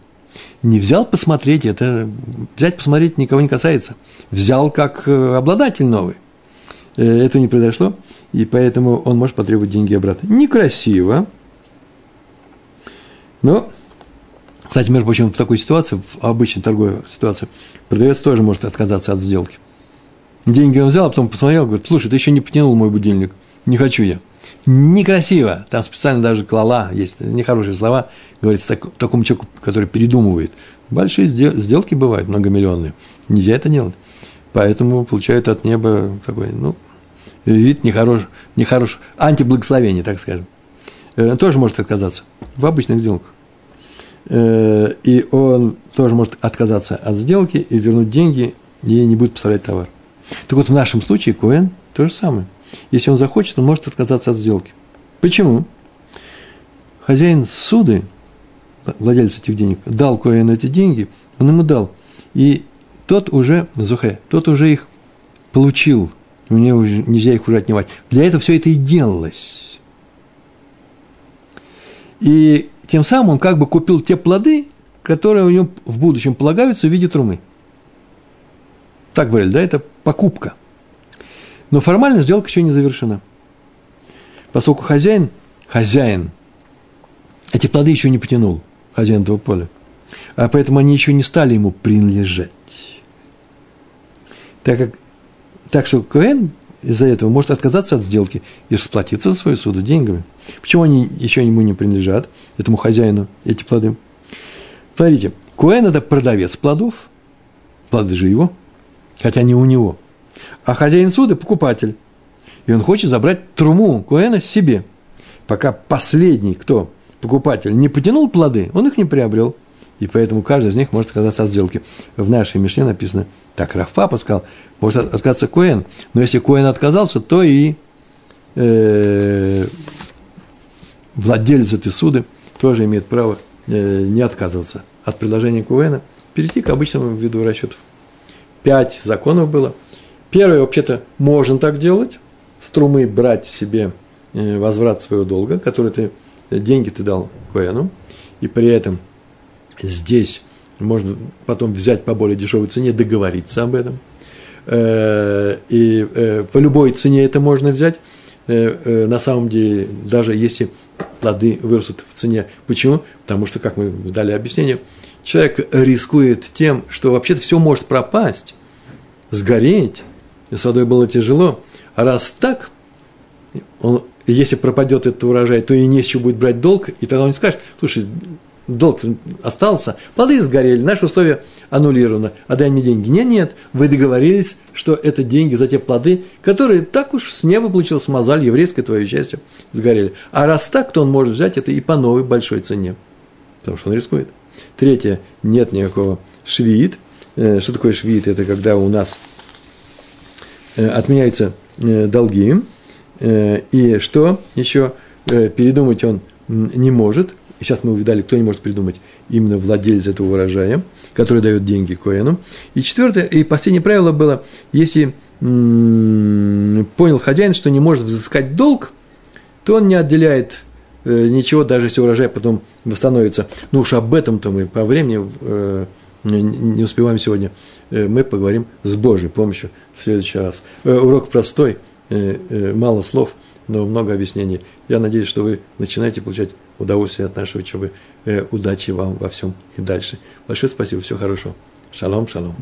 Не взял посмотреть, это взять посмотреть никого не касается. Взял как э, обладатель новый. Э, это не произошло, и поэтому он может потребовать деньги обратно. Некрасиво, но кстати, между прочим, в такой ситуации, в обычной торговой ситуации, продавец тоже может отказаться от сделки. Деньги он взял, а потом посмотрел, говорит, слушай, ты еще не потянул мой будильник, не хочу я. Некрасиво, там специально даже клала, есть нехорошие слова, говорится так, такому человеку, который передумывает. Большие сделки бывают, многомиллионные, нельзя это делать. Поэтому получают от неба такой, ну, вид нехорош, нехорош, антиблагословение, так скажем. Э, тоже может отказаться в обычных сделках. Э, и он тоже может отказаться от сделки и вернуть деньги, и не будет поставлять товар. Так вот, в нашем случае Коэн то же самое. Если он захочет, он может отказаться от сделки. Почему? Хозяин суды, владелец этих денег, дал Коэну эти деньги, он ему дал. И тот уже, Зухе, тот уже их получил. Него уже нельзя их уже отнимать. Для этого все это и делалось. И тем самым он как бы купил те плоды, которые у него в будущем полагаются в виде трумы. Так говорили, да, это покупка. Но формально сделка еще не завершена. Поскольку хозяин, хозяин, эти плоды еще не потянул, хозяин этого поля. А поэтому они еще не стали ему принадлежать. Так, как, так что Коэн из-за этого может отказаться от сделки и расплатиться за свою суду деньгами. Почему они еще ему не принадлежат, этому хозяину, эти плоды? Смотрите, Куэн – это продавец плодов, плоды же его, хотя не у него. А хозяин суда – покупатель. И он хочет забрать труму Куэна себе. Пока последний, кто покупатель, не потянул плоды, он их не приобрел. И поэтому каждый из них может отказаться от сделки. В нашей Мишне написано, так Раф Папа сказал, может отказаться Коэн. Но если Коэн отказался, то и э, владелец этой суды тоже имеет право э, не отказываться от предложения Коэна, перейти к обычному виду расчетов. Пять законов было. Первое, вообще-то, можно так делать, с трумы брать себе э, возврат своего долга, который ты, деньги ты дал Коэну, и при этом здесь можно потом взять по более дешевой цене, договориться об этом – Э, и э, по любой цене это можно взять. Э, на самом деле, даже если плоды вырастут в цене. Почему? Потому что, как мы дали объяснение, человек рискует тем, что вообще-то все может пропасть, сгореть. С водой было тяжело. А раз так, он, если пропадет этот урожай, то и не с чего будет брать долг, и тогда он скажет, слушай, долг остался, плоды сгорели, наши условия аннулированы, отдай мне деньги. Нет, нет, вы договорились, что это деньги за те плоды, которые так уж с неба получилась мозаль, еврейское твое счастье, сгорели. А раз так, то он может взять это и по новой большой цене, потому что он рискует. Третье, нет никакого швид. Э, что такое швид? Это когда у нас отменяются э, долги, и что еще передумать он не может – сейчас мы увидали, кто не может придумать, именно владелец этого урожая, который дает деньги Коэну. И четвертое, и последнее правило было, если понял хозяин, что не может взыскать долг, то он не отделяет э, ничего, даже если урожай потом восстановится. Ну уж об этом-то мы по времени э, не успеваем сегодня. Э, мы поговорим с Божьей помощью в следующий раз. Э, урок простой, э, мало слов, но много объяснений. Я надеюсь, что вы начинаете получать удовольствие от нашей учебы. Удачи вам во всем и дальше. Большое спасибо, всего хорошего. Шалом, шалом.